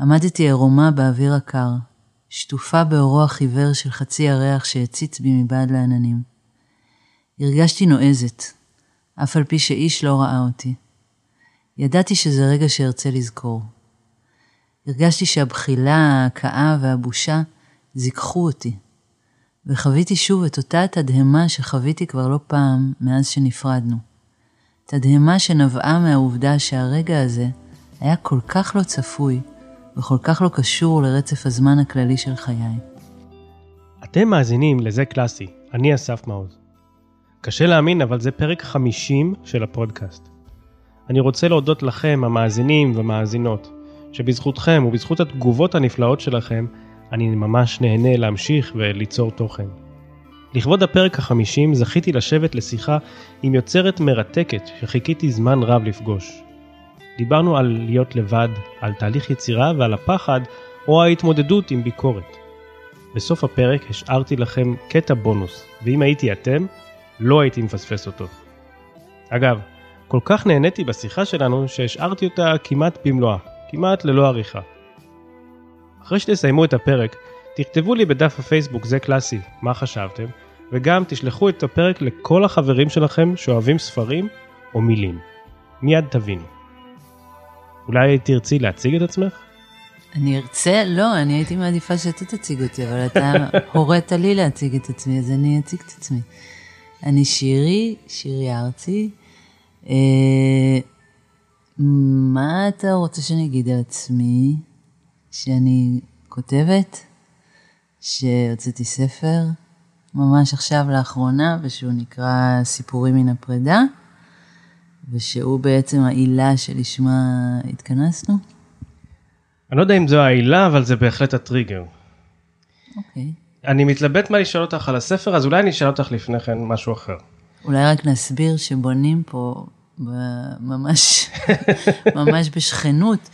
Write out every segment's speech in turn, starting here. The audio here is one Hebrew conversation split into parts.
עמדתי ערומה באוויר הקר, שטופה באורו החיוור של חצי ירח שהציץ בי מבעד לעננים. הרגשתי נועזת, אף על פי שאיש לא ראה אותי. ידעתי שזה רגע שארצה לזכור. הרגשתי שהבחילה, ההכאה והבושה זיככו אותי, וחוויתי שוב את אותה תדהמה שחוויתי כבר לא פעם מאז שנפרדנו. תדהמה שנבעה מהעובדה שהרגע הזה היה כל כך לא צפוי וכל כך לא קשור לרצף הזמן הכללי של חיי. אתם מאזינים לזה קלאסי, אני אסף מעוז. קשה להאמין, אבל זה פרק 50 של הפודקאסט. אני רוצה להודות לכם, המאזינים והמאזינות, שבזכותכם ובזכות התגובות הנפלאות שלכם, אני ממש נהנה להמשיך וליצור תוכן. לכבוד הפרק החמישים זכיתי לשבת לשיחה עם יוצרת מרתקת שחיכיתי זמן רב לפגוש. דיברנו על להיות לבד, על תהליך יצירה ועל הפחד או ההתמודדות עם ביקורת. בסוף הפרק השארתי לכם קטע בונוס, ואם הייתי אתם, לא הייתי מפספס אותו. אגב, כל כך נהניתי בשיחה שלנו שהשארתי אותה כמעט במלואה, כמעט ללא עריכה. אחרי שתסיימו את הפרק, תכתבו לי בדף הפייסבוק זה קלאסי, מה חשבתם, וגם תשלחו את הפרק לכל החברים שלכם שאוהבים ספרים או מילים. מיד תבינו. אולי תרצי להציג את עצמך? אני ארצה, לא, אני הייתי מעדיפה שאתה תציג אותי, אבל אתה הורית לי להציג את עצמי, אז אני אציג את עצמי. אני שירי, שירי ארצי. אה, מה אתה רוצה שאני אגיד על עצמי? שאני כותבת, שהוצאתי ספר, ממש עכשיו לאחרונה, ושהוא נקרא סיפורים מן הפרידה, ושהוא בעצם העילה שלשמה התכנסנו. אני לא יודע אם זו העילה, אבל זה בהחלט הטריגר. אוקיי. אני מתלבט מה לשאול אותך על הספר, אז אולי אני אשאל אותך לפני כן משהו אחר. אולי רק נסביר שבונים פה ממש, ממש בשכנות.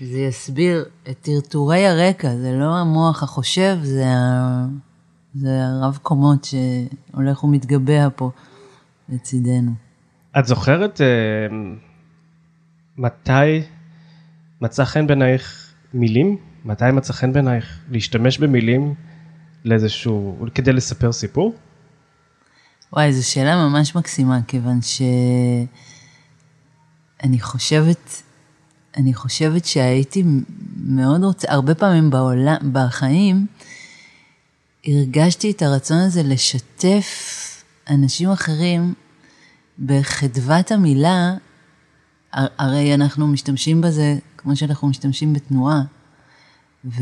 זה יסביר את טרטורי הרקע, זה לא המוח החושב, זה, ה... זה הרב קומות שהולך ומתגבע פה לצידנו. את זוכרת אה, מתי מצא חן בעינייך מילים? מתי מצא חן בעינייך להשתמש במילים לאיזשהו, כדי לספר סיפור? וואי, זו שאלה ממש מקסימה, כיוון שאני חושבת, אני חושבת שהייתי מאוד רוצה, הרבה פעמים בעולם, בחיים, הרגשתי את הרצון הזה לשתף אנשים אחרים בחדוות המילה, הרי אנחנו משתמשים בזה כמו שאנחנו משתמשים בתנועה, וזה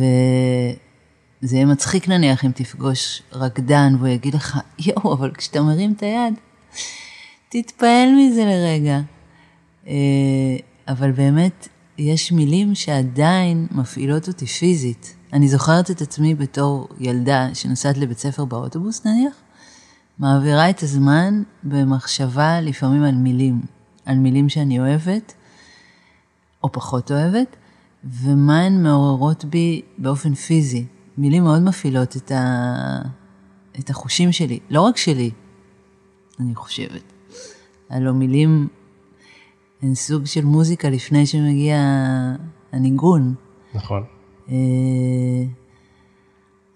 יהיה מצחיק נניח אם תפגוש רקדן והוא יגיד לך, יואו, אבל כשאתה מרים את היד, תתפעל מזה לרגע. אה, אבל באמת, יש מילים שעדיין מפעילות אותי פיזית. אני זוכרת את עצמי בתור ילדה שנוסעת לבית ספר באוטובוס נניח, מעבירה את הזמן במחשבה לפעמים על מילים, על מילים שאני אוהבת, או פחות אוהבת, ומה הן מעוררות בי באופן פיזי. מילים מאוד מפעילות את, ה... את החושים שלי, לא רק שלי, אני חושבת. הלוא מילים הן סוג של מוזיקה לפני שמגיע הניגון. נכון. אה,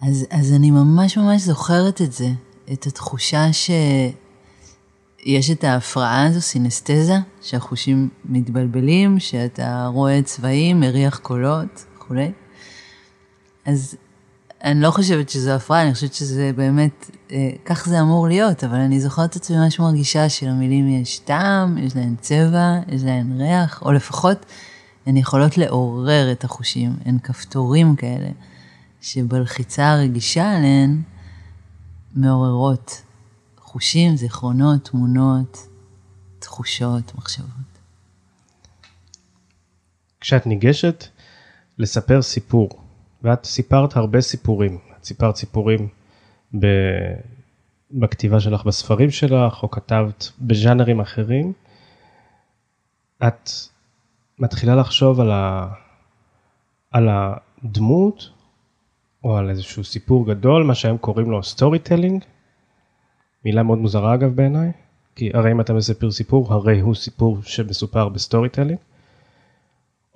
אז, אז אני ממש ממש זוכרת את זה, את התחושה שיש את ההפרעה הזו, סינסטזה, שהחושים מתבלבלים, שאתה רואה צבעים, מריח קולות וכולי. אז אני לא חושבת שזו הפרעה, אני חושבת שזה באמת, אה, כך זה אמור להיות, אבל אני זוכרת את עצמי ממש מרגישה שלמילים יש טעם, יש להן צבע, יש להן ריח, או לפחות הן יכולות לעורר את החושים, הן כפתורים כאלה, שבלחיצה הרגישה עליהן מעוררות חושים, זיכרונות, תמונות, תחושות, מחשבות. כשאת ניגשת לספר סיפור, ואת סיפרת הרבה סיפורים, את סיפרת סיפורים ב... בכתיבה שלך בספרים שלך, או כתבת בז'אנרים אחרים, את מתחילה לחשוב על, ה... על הדמות, או על איזשהו סיפור גדול, מה שהם קוראים לו storytelling, מילה מאוד מוזרה אגב בעיניי, כי הרי אם אתה מספר סיפור, הרי הוא סיפור שמסופר ב storytelling,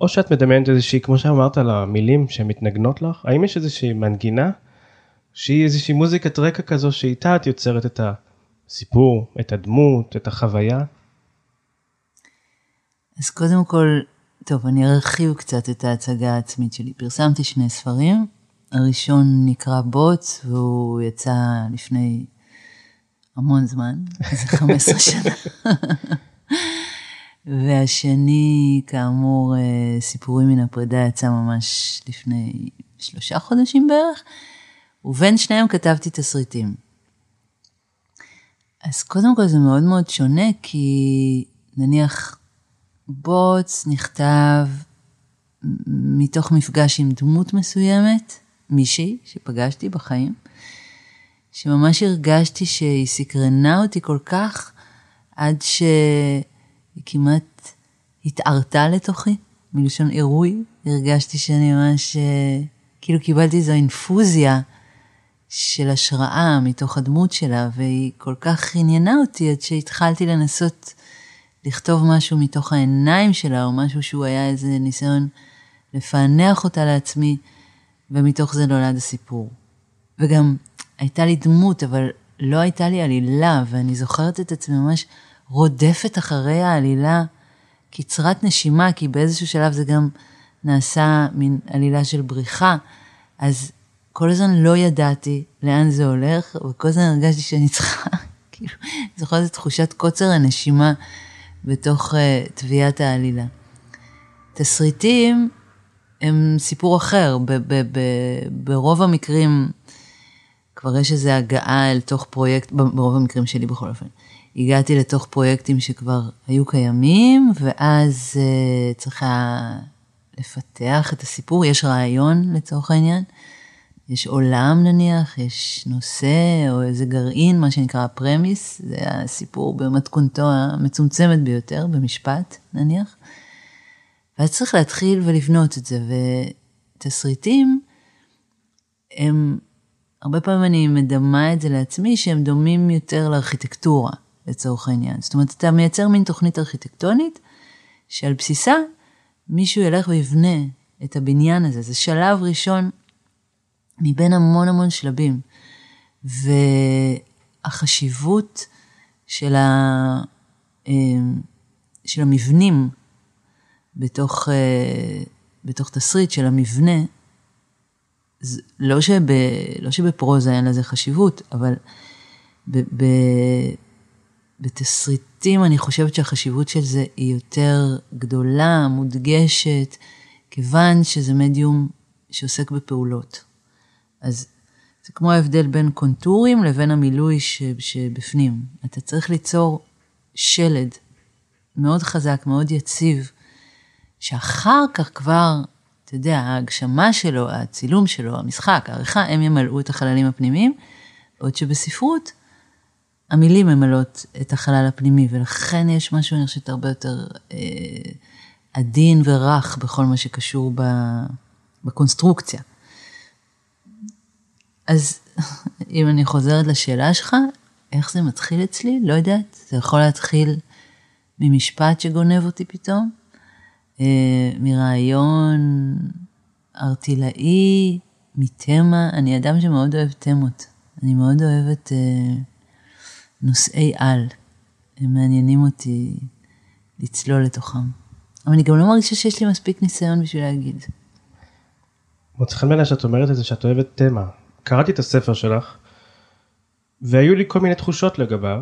או שאת מדמיינת איזושהי, כמו שאמרת על המילים שמתנגנות לך, האם יש איזושהי מנגינה שהיא איזושהי מוזיקת רקע כזו שאיתה את יוצרת את הסיפור, את הדמות, את החוויה? אז קודם כל, טוב, אני ארחיב קצת את ההצגה העצמית שלי. פרסמתי שני ספרים, הראשון נקרא בוץ, והוא יצא לפני המון זמן, איזה 15 שנה. והשני, כאמור, אה, סיפורים מן הפרידה, יצא ממש לפני שלושה חודשים בערך, ובין שניהם כתבתי תסריטים. אז קודם כל זה מאוד מאוד שונה, כי נניח בוץ נכתב מתוך מפגש עם דמות מסוימת, מישהי שפגשתי בחיים, שממש הרגשתי שהיא סקרנה אותי כל כך, עד שהיא כמעט התערתה לתוכי, מלשון עירוי. הרגשתי שאני ממש, אה, כאילו קיבלתי איזו אינפוזיה של השראה מתוך הדמות שלה, והיא כל כך עניינה אותי עד שהתחלתי לנסות לכתוב משהו מתוך העיניים שלה, או משהו שהוא היה איזה ניסיון לפענח אותה לעצמי, ומתוך זה נולד הסיפור. וגם הייתה לי דמות, אבל לא הייתה לי עלילה, ואני זוכרת את עצמי ממש רודפת אחרי העלילה קצרת נשימה, כי באיזשהו שלב זה גם נעשה מין עלילה של בריחה, אז כל הזמן לא ידעתי לאן זה הולך, וכל הזמן הרגשתי שאני צריכה, כאילו, אני זוכרת את תחושת קוצר הנשימה בתוך uh, תביעת העלילה. תסריטים הם סיפור אחר, ב- ב- ב- ברוב המקרים כבר יש איזו הגעה אל תוך פרויקט, ברוב המקרים שלי בכל אופן. הגעתי לתוך פרויקטים שכבר היו קיימים, ואז uh, צריכה לפתח את הסיפור, יש רעיון לצורך העניין, יש עולם נניח, יש נושא או איזה גרעין, מה שנקרא פרמיס, זה הסיפור במתכונתו המצומצמת ביותר, במשפט נניח. ואז צריך להתחיל ולבנות את זה, ותסריטים, הם, הרבה פעמים אני מדמה את זה לעצמי, שהם דומים יותר לארכיטקטורה, לצורך העניין. זאת אומרת, אתה מייצר מין תוכנית ארכיטקטונית, שעל בסיסה מישהו ילך ויבנה את הבניין הזה. זה שלב ראשון מבין המון המון שלבים. והחשיבות של, ה, אמ, של המבנים בתוך, אה, בתוך תסריט של המבנה, לא, שב, לא שבפרוזה אין לזה חשיבות, אבל ב, ב, בתסריטים אני חושבת שהחשיבות של זה היא יותר גדולה, מודגשת, כיוון שזה מדיום שעוסק בפעולות. אז זה כמו ההבדל בין קונטורים לבין המילוי ש, שבפנים. אתה צריך ליצור שלד מאוד חזק, מאוד יציב, שאחר כך כבר, אתה יודע, ההגשמה שלו, הצילום שלו, המשחק, העריכה, הם ימלאו את החללים הפנימיים, בעוד שבספרות, המילים ממלאות את החלל הפנימי, ולכן יש משהו, אני חושבת, הרבה יותר אה, עדין ורך בכל מה שקשור ב, בקונסטרוקציה. אז אם אני חוזרת לשאלה שלך, איך זה מתחיל אצלי? לא יודעת. זה יכול להתחיל ממשפט שגונב אותי פתאום, מרעיון ארטילאי, מתמה. אני אדם שמאוד אוהב תמות. אני מאוד אוהבת אה, נושאי על. הם מעניינים אותי לצלול לתוכם. אבל אני גם לא מרגישה שיש לי מספיק ניסיון בשביל להגיד. מוצא חן בעיניי שאת אומרת את זה שאת אוהבת תמה. קראתי את הספר שלך, והיו לי כל מיני תחושות לגביו,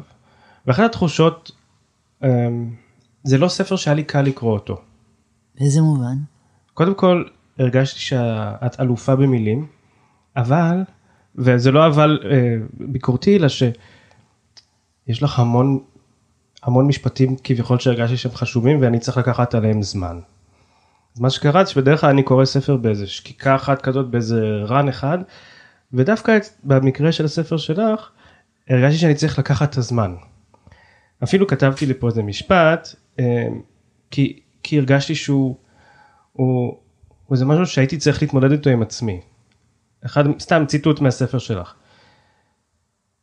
ואחת התחושות, אמ, זה לא ספר שהיה לי קל לקרוא אותו. באיזה מובן? קודם כל, הרגשתי שאת אלופה במילים, אבל, וזה לא אבל אה, ביקורתי, אלא שיש לך המון, המון משפטים כביכול שהרגשתי שהם חשובים ואני צריך לקחת עליהם זמן. אז מה שקרה זה שבדרך כלל אני קורא ספר באיזה שקיקה אחת כזאת, באיזה רן אחד, ודווקא במקרה של הספר שלך, הרגשתי שאני צריך לקחת את הזמן. אפילו כתבתי לי פה איזה משפט, אה, כי, כי הרגשתי שהוא, הוא, הוא זה משהו שהייתי צריך להתמודד איתו עם עצמי. אחד, סתם ציטוט מהספר שלך.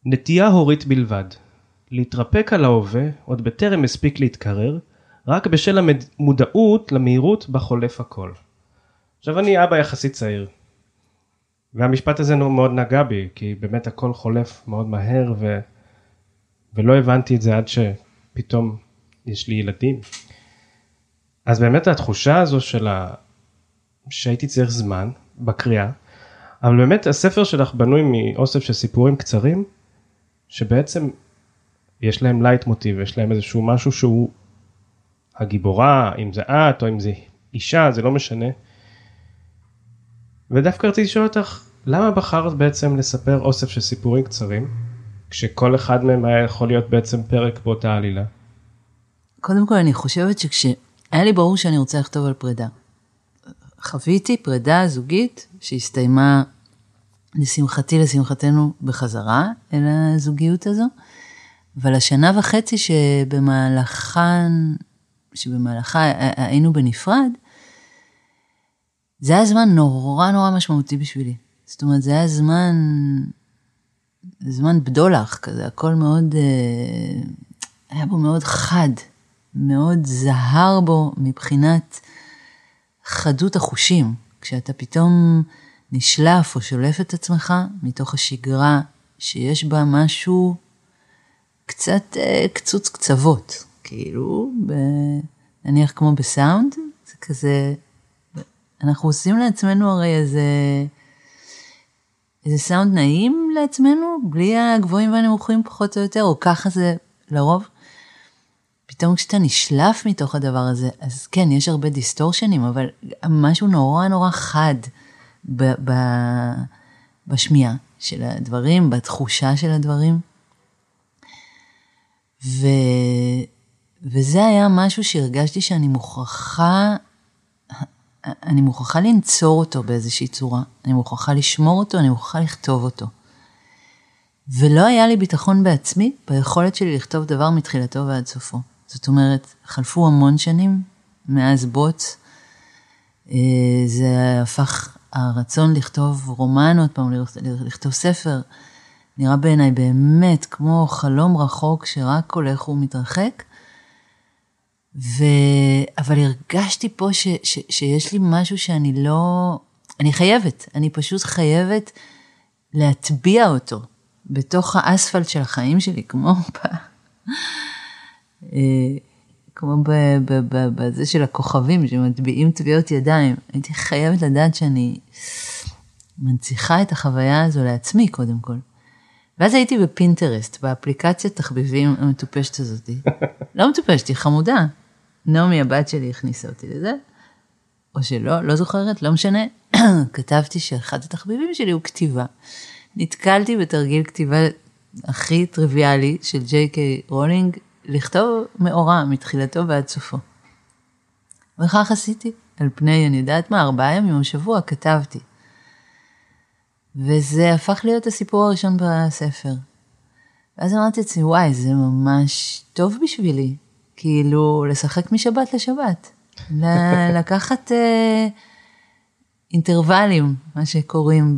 נטייה הורית בלבד, להתרפק על ההווה עוד בטרם הספיק להתקרר, רק בשל המודעות למהירות בה חולף הכל. עכשיו אני אבא יחסית צעיר, והמשפט הזה מאוד נגע בי, כי באמת הכל חולף מאוד מהר, ו... ולא הבנתי את זה עד שפתאום יש לי ילדים. אז באמת התחושה הזו של ה... שהייתי צריך זמן בקריאה, אבל באמת הספר שלך בנוי מאוסף של סיפורים קצרים, שבעצם יש להם לייטמוטיב, יש להם איזשהו משהו שהוא הגיבורה, אם זה את או אם זה אישה, זה לא משנה. ודווקא רציתי לשאול אותך, למה בחרת בעצם לספר אוסף של סיפורים קצרים, כשכל אחד מהם היה יכול להיות בעצם פרק באותה עלילה? קודם כל, אני חושבת שכשהיה לי ברור שאני רוצה לכתוב על פרידה. חוויתי פרידה זוגית שהסתיימה, לשמחתי, לשמחתנו, בחזרה אל הזוגיות הזו. אבל השנה וחצי שבמהלכן, שבמהלכה היינו בנפרד, זה היה זמן נורא נורא משמעותי בשבילי. זאת אומרת, זה היה זמן, זמן בדולח כזה, הכל מאוד, אה, היה בו מאוד חד, מאוד זהר בו מבחינת חדות החושים. כשאתה פתאום נשלף או שולף את עצמך מתוך השגרה שיש בה משהו קצת אה, קצוץ קצוות, כאילו, ב, נניח כמו בסאונד, זה כזה, אנחנו עושים לעצמנו הרי איזה, איזה סאונד נעים לעצמנו, בלי הגבוהים והנמוכים פחות או יותר, או ככה זה לרוב. פתאום כשאתה נשלף מתוך הדבר הזה, אז כן, יש הרבה דיסטורשנים, אבל משהו נורא נורא חד ב, ב, בשמיעה של הדברים, בתחושה של הדברים. ו... וזה היה משהו שהרגשתי שאני מוכרחה, אני מוכרחה לנצור אותו באיזושהי צורה, אני מוכרחה לשמור אותו, אני מוכרחה לכתוב אותו. ולא היה לי ביטחון בעצמי, ביכולת שלי לכתוב דבר מתחילתו ועד סופו. זאת אומרת, חלפו המון שנים מאז בוץ, אה, זה הפך, הרצון לכתוב רומן עוד פעם, לכתוב ספר, נראה בעיניי באמת כמו חלום רחוק שרק הולך ומתרחק. ו... אבל הרגשתי פה ש... ש... שיש לי משהו שאני לא... אני חייבת, אני פשוט חייבת להטביע אותו בתוך האספלט של החיים שלי, כמו ב... אה, כמו בזה של הכוכבים שמטביעים טביעות ידיים. הייתי חייבת לדעת שאני מנציחה את החוויה הזו לעצמי קודם כל. ואז הייתי בפינטרסט, באפליקציית תחביבים המטופשת הזאת. לא מטופשת, היא חמודה. נעמי הבת שלי הכניסה אותי לזה, או שלא, לא זוכרת, לא משנה. כתבתי שאחד התחביבים שלי הוא כתיבה. נתקלתי בתרגיל כתיבה הכי טריוויאלי של ג'יי קיי רולינג, לכתוב מאורע מתחילתו ועד סופו. וכך עשיתי, על פני, אני יודעת מה, ארבעה ימים בשבוע כתבתי. וזה הפך להיות הסיפור הראשון בספר. ואז אמרתי לעצמי, וואי, זה ממש טוב בשבילי, כאילו, לשחק משבת לשבת. לקחת אה, אינטרוולים, מה שקוראים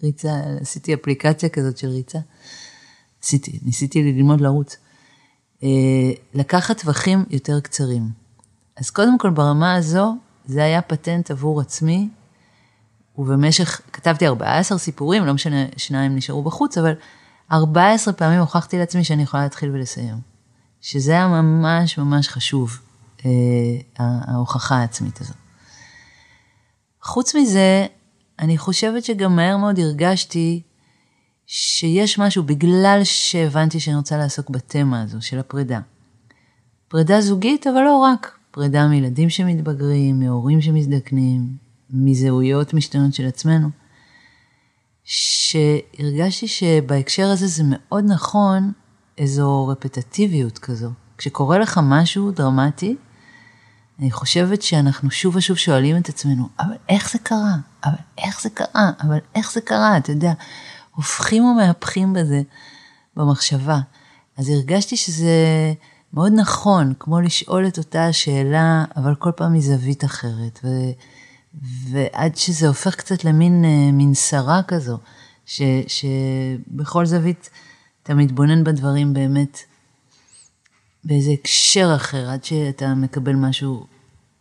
בריצה, עשיתי אפליקציה כזאת של ריצה. עשיתי, ניסיתי ללמוד לרוץ. אה, לקחת טווחים יותר קצרים. אז קודם כל ברמה הזו, זה היה פטנט עבור עצמי, ובמשך, כתבתי 14 סיפורים, לא משנה, שניים נשארו בחוץ, אבל 14 פעמים הוכחתי לעצמי שאני יכולה להתחיל ולסיים. שזה היה ממש ממש חשוב, אה, ההוכחה העצמית הזו. חוץ מזה, אני חושבת שגם מהר מאוד הרגשתי שיש משהו, בגלל שהבנתי שאני רוצה לעסוק בתמה הזו של הפרידה. פרידה זוגית, אבל לא רק. פרידה מילדים שמתבגרים, מהורים שמזדקנים, מזהויות משתנות של עצמנו, שהרגשתי שבהקשר הזה זה מאוד נכון איזו רפטטיביות כזו. כשקורה לך משהו דרמטי, אני חושבת שאנחנו שוב ושוב שואלים את עצמנו, אבל איך זה קרה? אבל איך זה קרה? אבל איך זה קרה? אתה יודע, הופכים ומהפכים בזה במחשבה. אז הרגשתי שזה מאוד נכון, כמו לשאול את אותה השאלה, אבל כל פעם מזווית אחרת. ו... ועד שזה הופך קצת למין אה, מין שרה כזו, ש, שבכל זווית אתה מתבונן בדברים באמת באיזה הקשר אחר, עד שאתה מקבל משהו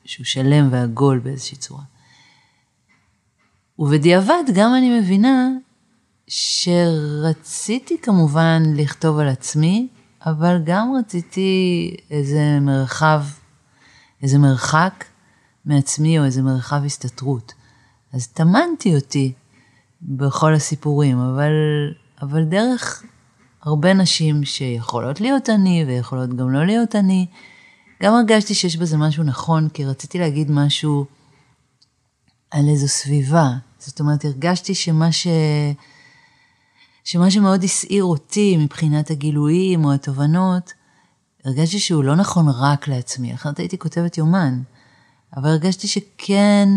שהוא שלם ועגול באיזושהי צורה. ובדיעבד גם אני מבינה שרציתי כמובן לכתוב על עצמי, אבל גם רציתי איזה מרחב, איזה מרחק מעצמי או איזה מרחב הסתתרות. אז טמנתי אותי בכל הסיפורים, אבל, אבל דרך הרבה נשים שיכולות להיות אני ויכולות גם לא להיות אני, גם הרגשתי שיש בזה משהו נכון, כי רציתי להגיד משהו על איזו סביבה. זאת אומרת, הרגשתי שמה ש... שמה שמאוד הסעיר אותי מבחינת הגילויים או התובנות, הרגשתי שהוא לא נכון רק לעצמי, אחרת הייתי כותבת יומן. אבל הרגשתי שכן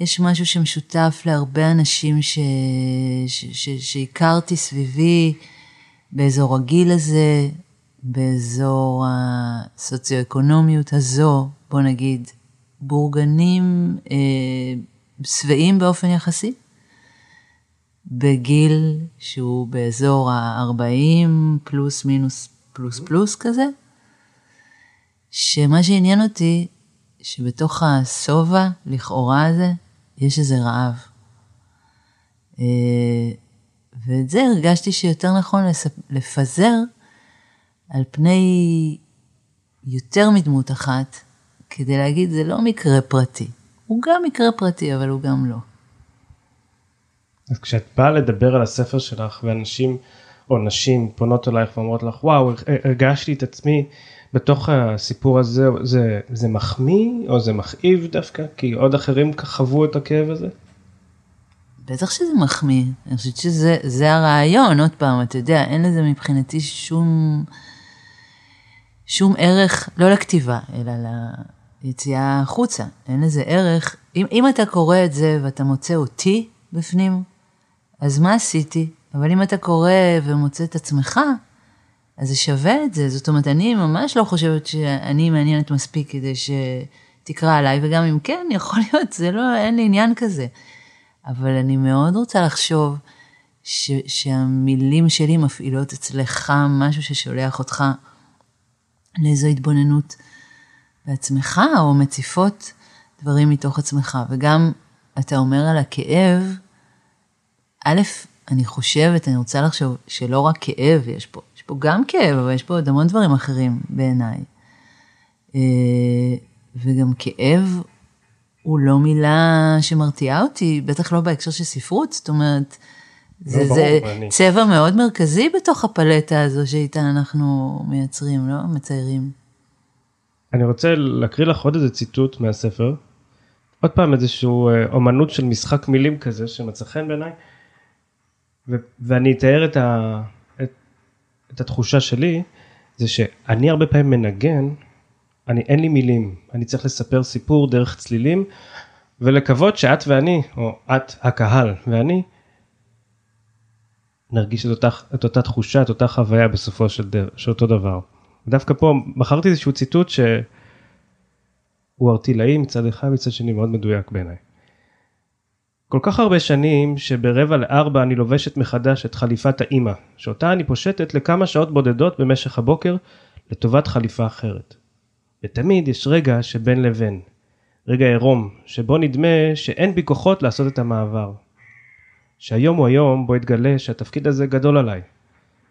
יש משהו שמשותף להרבה אנשים ש... ש... ש... שהכרתי סביבי באזור הגיל הזה, באזור הסוציו-אקונומיות הזו, בוא נגיד, בורגנים אה, שבעים באופן יחסי, בגיל שהוא באזור ה-40 פלוס מינוס פלוס פלוס כזה, שמה שעניין אותי, שבתוך השובע לכאורה הזה, יש איזה רעב. אה, ואת זה הרגשתי שיותר נכון לפזר על פני יותר מדמות אחת, כדי להגיד זה לא מקרה פרטי. הוא גם מקרה פרטי, אבל הוא גם לא. אז כשאת באה לדבר על הספר שלך ואנשים או נשים פונות אלייך ואומרות לך וואו הרגשתי את עצמי בתוך הסיפור הזה זה זה מחמיא או זה מכאיב דווקא? כי עוד אחרים חוו את הכאב הזה. בטח שזה מחמיא. אני חושבת שזה הרעיון עוד פעם אתה יודע אין לזה מבחינתי שום שום ערך לא לכתיבה אלא ליציאה החוצה. אין לזה ערך. אם, אם אתה קורא את זה ואתה מוצא אותי בפנים אז מה עשיתי? אבל אם אתה קורא ומוצא את עצמך, אז זה שווה את זה. זאת אומרת, אני ממש לא חושבת שאני מעניינת מספיק כדי שתקרא עליי, וגם אם כן, יכול להיות, זה לא, אין לי עניין כזה. אבל אני מאוד רוצה לחשוב ש, שהמילים שלי מפעילות אצלך משהו ששולח אותך לאיזו התבוננות בעצמך, או מציפות דברים מתוך עצמך. וגם אתה אומר על הכאב, א', אני חושבת, אני רוצה לחשוב שלא רק כאב יש פה, יש פה גם כאב, אבל יש פה עוד המון דברים אחרים בעיניי. אה, וגם כאב הוא לא מילה שמרתיעה אותי, בטח לא בהקשר של ספרות, זאת אומרת, זה, לא, זה אני... צבע מאוד מרכזי בתוך הפלטה הזו שאיתה אנחנו מייצרים, לא? מציירים. אני רוצה להקריא לך עוד איזה ציטוט מהספר. עוד פעם איזשהו אה, אומנות של משחק מילים כזה שמצא חן בעיניי. ו- ואני אתאר את, ה- את, את התחושה שלי, זה שאני הרבה פעמים מנגן, אני אין לי מילים, אני צריך לספר סיפור דרך צלילים, ולקוות שאת ואני, או את הקהל ואני, נרגיש את אותה, את אותה תחושה, את אותה חוויה בסופו של, דבר, של אותו דבר. דווקא פה בחרתי איזשהו ציטוט שהוא ארטילאי מצד אחד, מצד שני מאוד מדויק בעיניי. כל כך הרבה שנים שברבע לארבע אני לובשת מחדש את חליפת האימא, שאותה אני פושטת לכמה שעות בודדות במשך הבוקר לטובת חליפה אחרת. ותמיד יש רגע שבין לבין, רגע עירום, שבו נדמה שאין בי כוחות לעשות את המעבר. שהיום הוא היום בו אתגלה שהתפקיד הזה גדול עליי.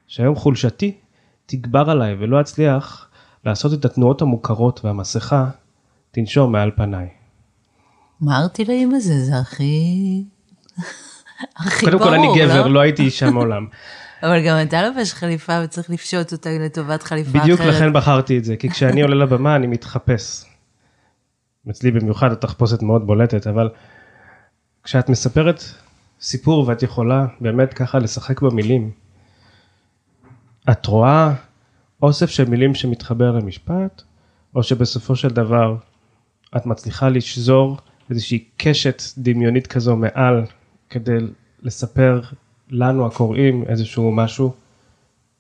שהיום חולשתי תגבר עליי ולא אצליח לעשות את התנועות המוכרות והמסכה תנשום מעל פניי. מה הארטילאים הזה? זה הכי... הכי ברור, קודם כל אני גבר, לא, לא הייתי אישה מעולם. אבל גם אתה לובש חליפה וצריך לפשוט אותה לטובת חליפה אחרת. בדיוק לכן בחרתי את זה, כי כשאני עולה לבמה אני מתחפש. אצלי במיוחד התחפושת מאוד בולטת, אבל כשאת מספרת סיפור ואת יכולה באמת ככה לשחק במילים, את רואה אוסף של מילים שמתחבר למשפט, או שבסופו של דבר את מצליחה לשזור איזושהי קשת דמיונית כזו מעל כדי לספר לנו הקוראים איזשהו משהו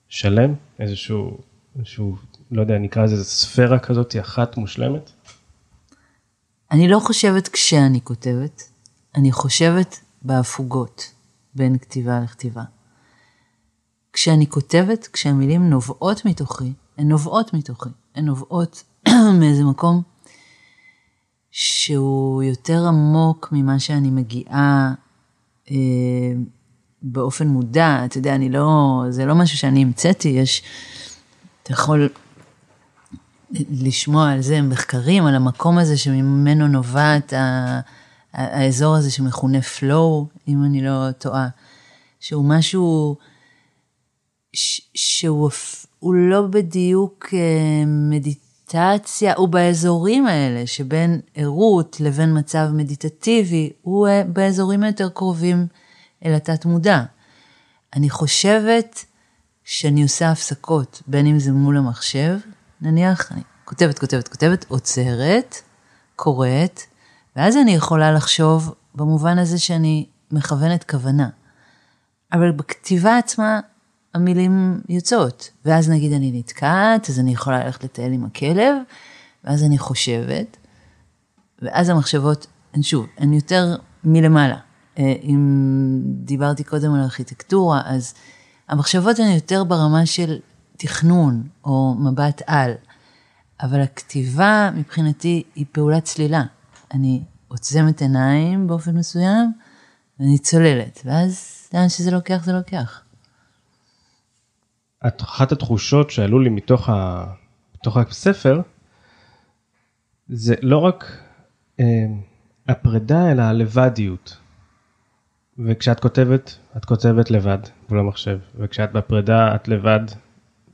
שלם, איזשהו, איזשהו לא יודע, נקרא לזה ספירה כזאת אחת מושלמת? אני לא חושבת כשאני כותבת, אני חושבת בהפוגות בין כתיבה לכתיבה. כשאני כותבת, כשהמילים נובעות מתוכי, הן נובעות מתוכי, הן נובעות מאיזה מקום שהוא יותר עמוק ממה שאני מגיעה אה, באופן מודע. אתה יודע, אני לא, זה לא משהו שאני המצאתי, יש, אתה יכול לשמוע על זה מחקרים, על המקום הזה שממנו נובעת ה, האזור הזה שמכונה flow, אם אני לא טועה, שהוא משהו ש, שהוא לא בדיוק אה, מדיטציה, הוא באזורים האלה שבין ערות לבין מצב מדיטטיבי, הוא אה, באזורים היותר קרובים אל התת מודע. אני חושבת שאני עושה הפסקות, בין אם זה מול המחשב, נניח, אני כותבת, כותבת, כותבת, עוצרת, קוראת, ואז אני יכולה לחשוב במובן הזה שאני מכוונת כוונה. אבל בכתיבה עצמה המילים יוצאות, ואז נגיד אני נתקעת, אז אני יכולה ללכת לטייל עם הכלב, ואז אני חושבת, ואז המחשבות הן שוב, הן יותר מלמעלה. אה, אם דיברתי קודם על ארכיטקטורה, אז המחשבות הן יותר ברמה של תכנון או מבט על, אבל הכתיבה מבחינתי היא פעולת צלילה. אני עוצמת עיניים באופן מסוים, ואני צוללת, ואז לאן שזה לוקח זה לוקח. אחת התחושות שעלו לי מתוך, ה... מתוך הספר, זה לא רק אה, הפרידה, אלא הלבדיות. וכשאת כותבת, את כותבת לבד מול המחשב, וכשאת בפרידה, את לבד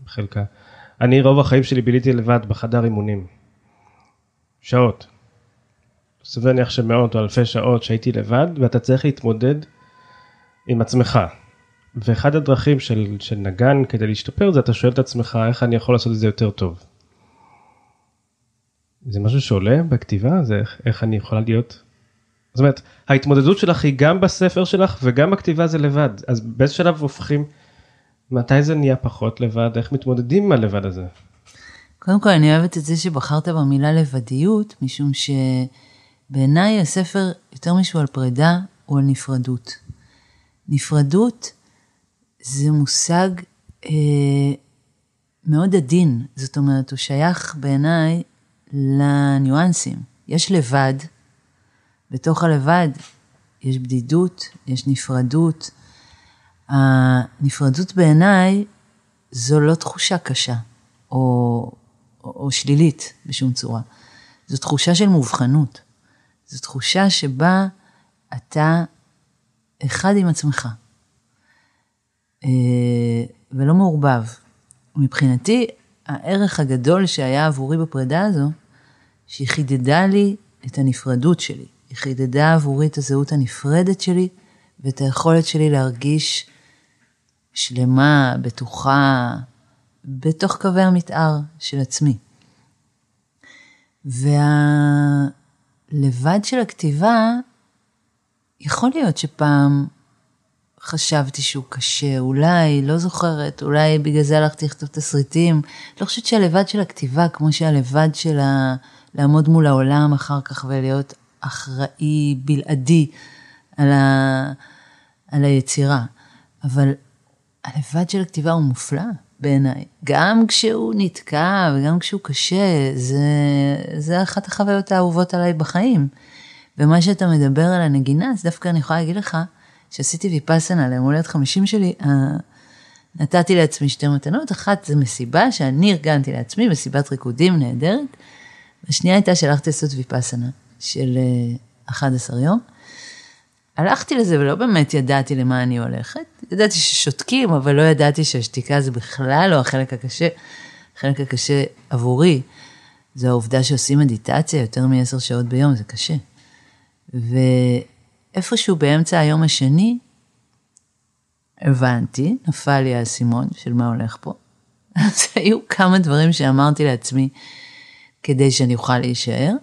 בחלקה. אני רוב החיים שלי ביליתי לבד בחדר אימונים. שעות. סביר להניח שמאות או אלפי שעות שהייתי לבד, ואתה צריך להתמודד עם עצמך. ואחד הדרכים של, של נגן כדי להשתפר זה אתה שואל את עצמך איך אני יכול לעשות את זה יותר טוב. זה משהו שעולה בכתיבה? זה איך, איך אני יכולה להיות זאת אומרת, ההתמודדות שלך היא גם בספר שלך וגם בכתיבה זה לבד, אז באיזה שלב הופכים, מתי זה נהיה פחות לבד, איך מתמודדים עם הלבד הזה? קודם כל, אני אוהבת את זה שבחרת במילה לבדיות, משום שבעיניי הספר, יותר משהו על פרידה, הוא על נפרדות. נפרדות זה מושג אה, מאוד עדין, זאת אומרת, הוא שייך בעיניי לניואנסים. יש לבד, בתוך הלבד יש בדידות, יש נפרדות. הנפרדות בעיניי זו לא תחושה קשה או, או, או שלילית בשום צורה. זו תחושה של מובחנות. זו תחושה שבה אתה אחד עם עצמך. אה, ולא מעורבב. מבחינתי, הערך הגדול שהיה עבורי בפרידה הזו, שהיא חידדה לי את הנפרדות שלי. היא חידדה עבורי את הזהות הנפרדת שלי ואת היכולת שלי להרגיש שלמה, בטוחה, בתוך קווי המתאר של עצמי. והלבד של הכתיבה, יכול להיות שפעם חשבתי שהוא קשה, אולי, לא זוכרת, אולי בגלל זה הלכתי לכתוב תסריטים. לא חושבת שהלבד של הכתיבה, כמו שהלבד של ה... לעמוד מול העולם אחר כך ולהיות אחראי בלעדי על, ה, על היצירה. אבל הלבד של הכתיבה הוא מופלא בעיניי. גם כשהוא נתקע וגם כשהוא קשה, זה, זה אחת החוויות האהובות עליי בחיים. ומה שאתה מדבר על הנגינה, אז דווקא אני יכולה להגיד לך, שעשיתי ויפאסנה ליום הולדת 50 שלי, נתתי לעצמי שתי מתנות, אחת זה מסיבה שאני ארגנתי לעצמי, מסיבת ריקודים נהדרת, והשנייה הייתה שהלכתי לעשות ויפאסנה. של 11 אה, יום. הלכתי לזה ולא באמת ידעתי למה אני הולכת. ידעתי ששותקים, אבל לא ידעתי שהשתיקה זה בכלל לא החלק הקשה. החלק הקשה עבורי זה העובדה שעושים מדיטציה יותר מעשר שעות ביום, זה קשה. ואיפשהו באמצע היום השני, הבנתי, נפל לי האסימון של מה הולך פה. אז היו כמה דברים שאמרתי לעצמי כדי שאני אוכל להישאר.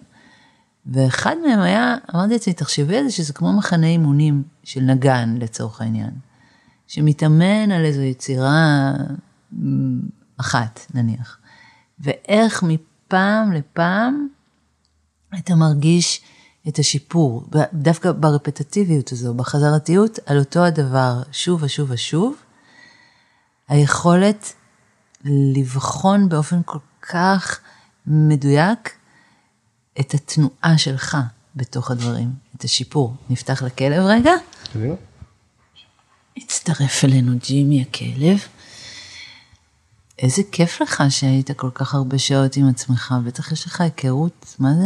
ואחד מהם היה, אמרתי לעצמי, תחשבי על זה שזה כמו מחנה אימונים של נגן לצורך העניין, שמתאמן על איזו יצירה אחת נניח, ואיך מפעם לפעם אתה מרגיש את השיפור, דווקא ברפטטיביות הזו, בחזרתיות על אותו הדבר שוב ושוב ושוב, היכולת לבחון באופן כל כך מדויק את התנועה שלך בתוך הדברים, את השיפור. נפתח לכלב רגע. קדימה. הצטרף אלינו ג'ימי הכלב. איזה כיף לך שהיית כל כך הרבה שעות עם עצמך, בטח יש לך היכרות, מה זה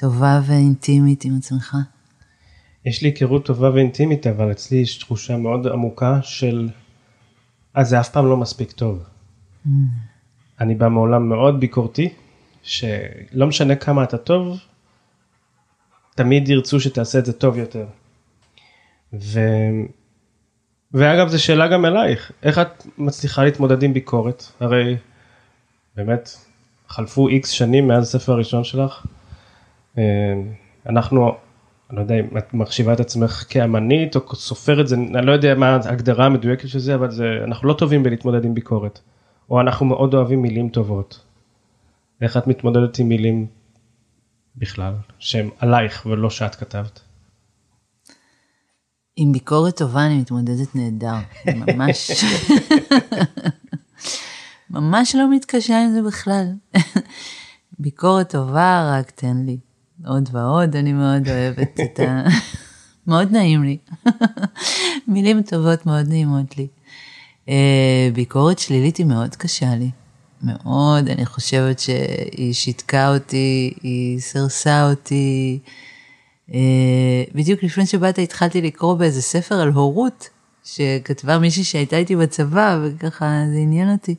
טובה ואינטימית עם עצמך? יש לי היכרות טובה ואינטימית, אבל אצלי יש תחושה מאוד עמוקה של, אז זה אף פעם לא מספיק טוב. אני בא מעולם מאוד ביקורתי, שלא משנה כמה אתה טוב, תמיד ירצו שתעשה את זה טוב יותר. ו... ואגב, זו שאלה גם אלייך, איך את מצליחה להתמודד עם ביקורת? הרי באמת, חלפו איקס שנים מאז הספר הראשון שלך. אה, אנחנו, אני לא יודע אם את מחשיבה את עצמך כאמנית או סופרת, זה, אני לא יודע מה ההגדרה המדויקת של זה, אבל זה, אנחנו לא טובים בלהתמודד עם ביקורת. או אנחנו מאוד אוהבים מילים טובות. איך את מתמודדת עם מילים בכלל, שהם עלייך ולא שאת כתבת? עם ביקורת טובה אני מתמודדת נהדר, ממש, ממש לא מתקשה עם זה בכלל. ביקורת טובה, רק תן לי עוד ועוד, אני מאוד אוהבת את ה... מאוד נעים לי. מילים טובות מאוד נעימות לי. אה, ביקורת שלילית היא מאוד קשה לי. מאוד, אני חושבת שהיא שיתקה אותי, היא סירסה אותי. אה, בדיוק לפני שבאת התחלתי לקרוא באיזה ספר על הורות, שכתבה מישהי שהייתה איתי בצבא, וככה זה עניין אותי.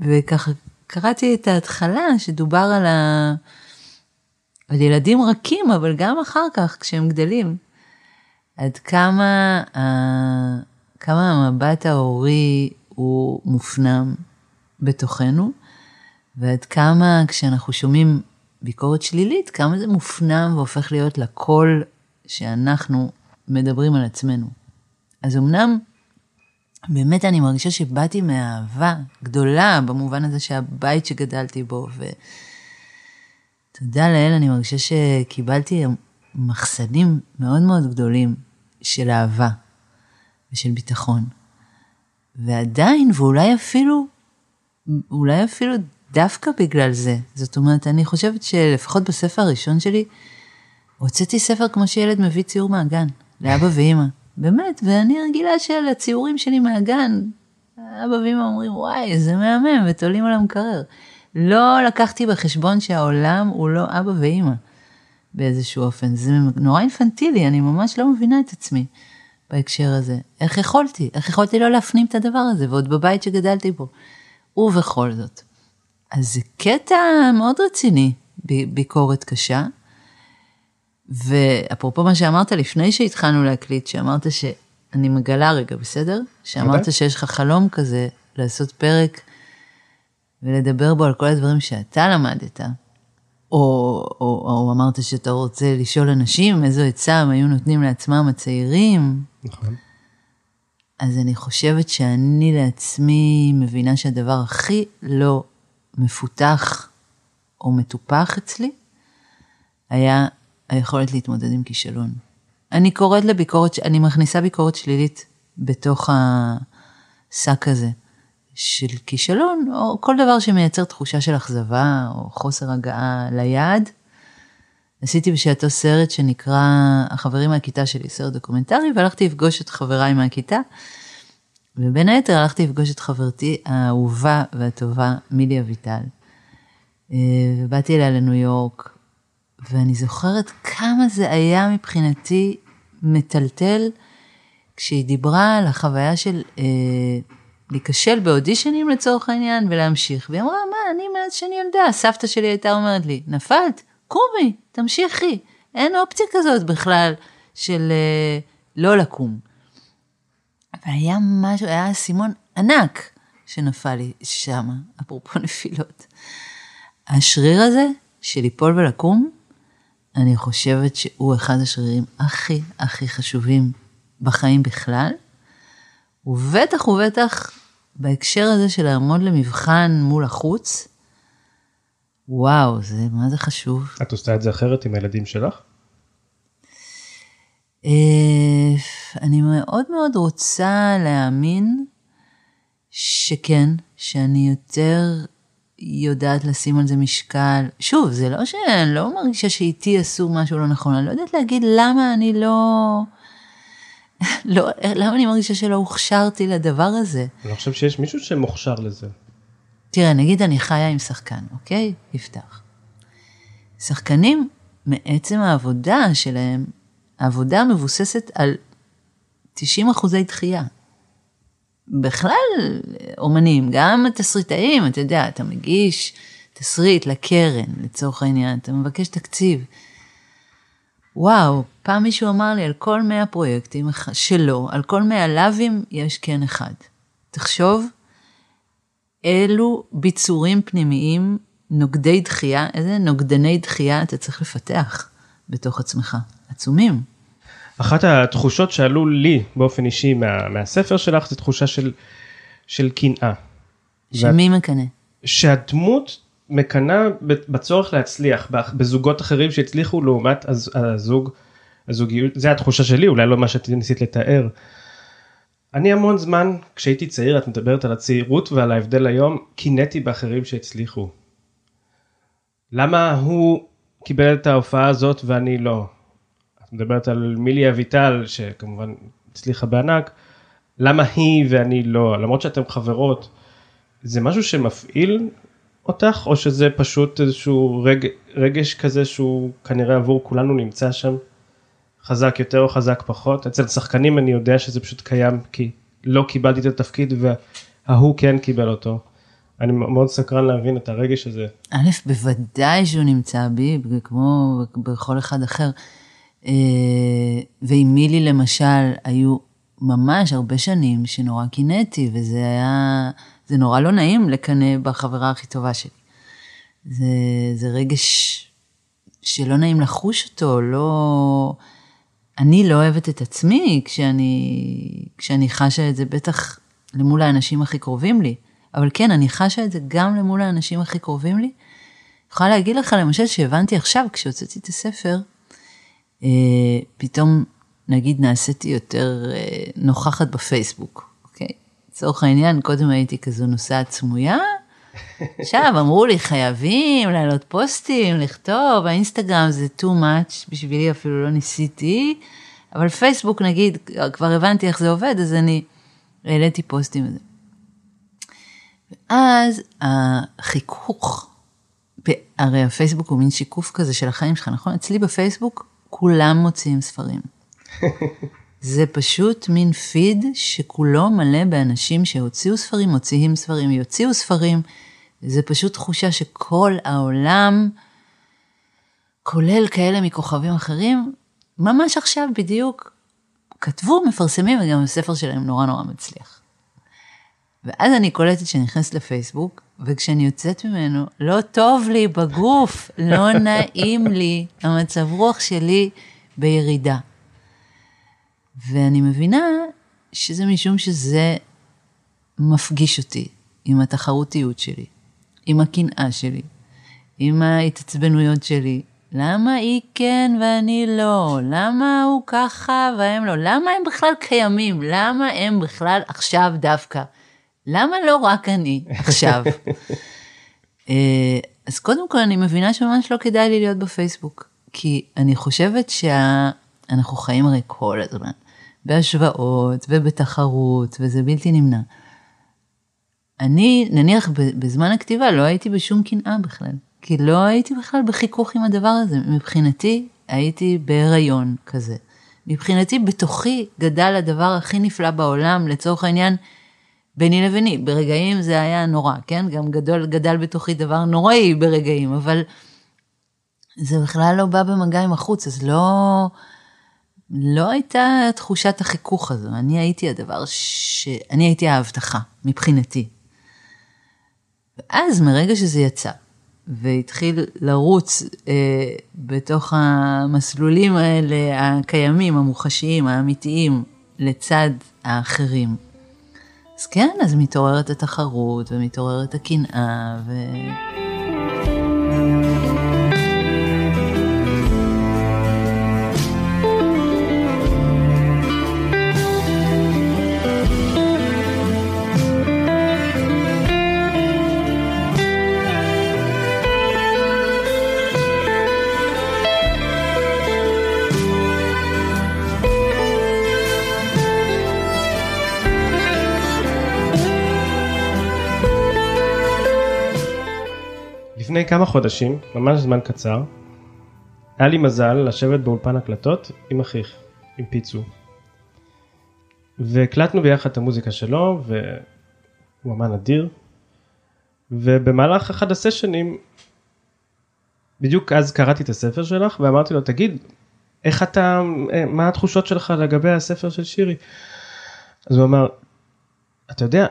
וככה קראתי את ההתחלה שדובר על, ה... על ילדים רכים, אבל גם אחר כך כשהם גדלים. עד כמה, ה... כמה המבט ההורי הוא מופנם בתוכנו, ועד כמה כשאנחנו שומעים ביקורת שלילית, כמה זה מופנם והופך להיות לקול שאנחנו מדברים על עצמנו. אז אמנם, באמת אני מרגישה שבאתי מאהבה גדולה, במובן הזה שהבית שגדלתי בו, ותודה לאל, אני מרגישה שקיבלתי מחסנים מאוד מאוד גדולים של אהבה ושל ביטחון. ועדיין, ואולי אפילו, אולי אפילו דווקא בגלל זה. זאת אומרת, אני חושבת שלפחות בספר הראשון שלי, הוצאתי ספר כמו שילד מביא ציור מהגן, לאבא ואימא. באמת, ואני רגילה שלציורים שלי מהגן, אבא ואימא אומרים, וואי, איזה מהמם, ותולים על המקרר. לא לקחתי בחשבון שהעולם הוא לא אבא ואימא באיזשהו אופן. זה נורא אינפנטילי, אני ממש לא מבינה את עצמי בהקשר הזה. איך יכולתי? איך יכולתי לא להפנים את הדבר הזה, ועוד בבית שגדלתי בו. ובכל זאת, אז זה קטע מאוד רציני, ביקורת קשה. ואפרופו מה שאמרת לפני שהתחלנו להקליט, שאמרת שאני מגלה רגע, בסדר? שאמרת שיש לך חלום כזה לעשות פרק ולדבר בו על כל הדברים שאתה למדת, או, או, או אמרת שאתה רוצה לשאול אנשים איזו עצה הם היו נותנים לעצמם הצעירים. נכון. אז אני חושבת שאני לעצמי מבינה שהדבר הכי לא מפותח או מטופח אצלי, היה היכולת להתמודד עם כישלון. אני קוראת לביקורת, אני מכניסה ביקורת שלילית בתוך השק הזה של כישלון, או כל דבר שמייצר תחושה של אכזבה או חוסר הגעה ליעד. עשיתי בשעתו סרט שנקרא החברים מהכיתה שלי, סרט דוקומנטרי, והלכתי לפגוש את חבריי מהכיתה. ובין היתר הלכתי לפגוש את חברתי האהובה והטובה, מילי אביטל. אה, ובאתי אליה לניו יורק, ואני זוכרת כמה זה היה מבחינתי מטלטל, כשהיא דיברה על החוויה של אה, להיכשל באודישנים לצורך העניין ולהמשיך. והיא אמרה, מה, אני מאז שאני ילדה, סבתא שלי הייתה אומרת לי, נפלת? קומי, תמשיכי. אין אופציה כזאת בכלל של אה, לא לקום. והיה משהו, היה אסימון ענק שנפל לי שם, אפרופו נפילות. השריר הזה של ליפול ולקום, אני חושבת שהוא אחד השרירים הכי הכי חשובים בחיים בכלל, ובטח ובטח בהקשר הזה של לעמוד למבחן מול החוץ, וואו, זה מה זה חשוב. את עושה את זה אחרת עם הילדים שלך? אה, אני מאוד מאוד רוצה להאמין שכן, שאני יותר יודעת לשים על זה משקל. שוב, זה לא שאני לא מרגישה שאיתי עשו משהו לא נכון, אני לא יודעת להגיד למה אני לא... לא, למה אני מרגישה שלא הוכשרתי לדבר הזה? אני חושב שיש מישהו שמוכשר לזה. תראה, נגיד אני חיה עם שחקן, אוקיי? יפתח. שחקנים, מעצם העבודה שלהם, העבודה מבוססת על 90 אחוזי דחייה. בכלל, אומנים, גם התסריטאים, אתה יודע, אתה מגיש תסריט לקרן, לצורך העניין, אתה מבקש תקציב. וואו, פעם מישהו אמר לי, על כל 100 פרויקטים שלו, על כל 100 לאווים יש כן אחד. תחשוב, אילו ביצורים פנימיים, נוגדי דחייה, איזה נוגדני דחייה אתה צריך לפתח בתוך עצמך, עצומים. אחת התחושות שעלו לי באופן אישי מה, מהספר שלך זה תחושה של, של קנאה. שמי ואת, מקנא? שהדמות מקנאה בצורך להצליח בזוגות אחרים שהצליחו לעומת הזוג, הזוגיות, זה התחושה שלי, אולי לא מה שניסית לתאר. אני המון זמן, כשהייתי צעיר, את מדברת על הצעירות ועל ההבדל היום, קינאתי באחרים שהצליחו. למה הוא קיבל את ההופעה הזאת ואני לא? את מדברת על מילי אביטל, שכמובן הצליחה בענק, למה היא ואני לא? למרות שאתן חברות, זה משהו שמפעיל אותך, או שזה פשוט איזשהו רג, רגש כזה שהוא כנראה עבור כולנו נמצא שם? חזק יותר או חזק פחות. אצל שחקנים אני יודע שזה פשוט קיים כי לא קיבלתי את התפקיד וההוא כן קיבל אותו. אני מאוד סקרן להבין את הרגש הזה. א', בוודאי שהוא נמצא בי, כמו בכל אחד אחר. אה, ועם מילי למשל, היו ממש הרבה שנים שנורא קינאתי, וזה היה, זה נורא לא נעים לקנא בחברה הכי טובה שלי. זה, זה רגש שלא נעים לחוש אותו, לא... אני לא אוהבת את עצמי כשאני, כשאני חשה את זה, בטח למול האנשים הכי קרובים לי. אבל כן, אני חשה את זה גם למול האנשים הכי קרובים לי. יכולה להגיד לך, למשל, שהבנתי עכשיו, כשהוצאתי את הספר, אה, פתאום, נגיד, נעשיתי יותר אה, נוכחת בפייסבוק? לצורך העניין, קודם הייתי כזו נוסעת סמויה, עכשיו אמרו לי, חייבים להעלות פוסטים, לכתוב, האינסטגרם זה too much, בשבילי אפילו לא ניסיתי, אבל פייסבוק נגיד, כבר הבנתי איך זה עובד, אז אני העליתי פוסטים. ואז החיכוך, הרי הפייסבוק הוא מין שיקוף כזה של החיים שלך, נכון? אצלי בפייסבוק כולם מוציאים ספרים. זה פשוט מין פיד שכולו מלא באנשים שהוציאו ספרים, מוציאים ספרים, יוציאו ספרים. זה פשוט תחושה שכל העולם, כולל כאלה מכוכבים אחרים, ממש עכשיו בדיוק כתבו, מפרסמים, וגם הספר שלהם נורא נורא מצליח. ואז אני קולטת שאני נכנסת לפייסבוק, וכשאני יוצאת ממנו, לא טוב לי בגוף, לא נעים לי, המצב רוח שלי בירידה. ואני מבינה שזה משום שזה מפגיש אותי עם התחרותיות שלי, עם הקנאה שלי, עם ההתעצבנויות שלי. למה היא כן ואני לא? למה הוא ככה והם לא? למה הם בכלל קיימים? למה הם בכלל עכשיו דווקא? למה לא רק אני עכשיו? אה, אז קודם כל אני מבינה שממש לא כדאי לי להיות בפייסבוק, כי אני חושבת שאנחנו חיים הרי כל הזמן בהשוואות ובתחרות, וזה בלתי נמנע. אני, נניח בזמן הכתיבה, לא הייתי בשום קנאה בכלל, כי לא הייתי בכלל בחיכוך עם הדבר הזה. מבחינתי, הייתי בהיריון כזה. מבחינתי, בתוכי גדל הדבר הכי נפלא בעולם, לצורך העניין, ביני לביני. ברגעים זה היה נורא, כן? גם גדול, גדל בתוכי דבר נוראי ברגעים, אבל זה בכלל לא בא במגע עם החוץ, אז לא... לא הייתה תחושת החיכוך הזו, אני הייתי הדבר ש... אני הייתי ההבטחה, מבחינתי. ואז מרגע שזה יצא, והתחיל לרוץ אה, בתוך המסלולים האלה הקיימים, המוחשיים, האמיתיים, לצד האחרים, אז כן, אז מתעוררת התחרות ומתעוררת הקנאה ו... כמה חודשים, ממש זמן קצר, היה לי מזל לשבת באולפן הקלטות עם אחיך, עם פיצו. והקלטנו ביחד את המוזיקה שלו, והוא אמן אדיר. ובמהלך אחד הסשנים, בדיוק אז קראתי את הספר שלך, ואמרתי לו, תגיד, איך אתה, מה התחושות שלך לגבי הספר של שירי? אז הוא אמר, אתה יודע,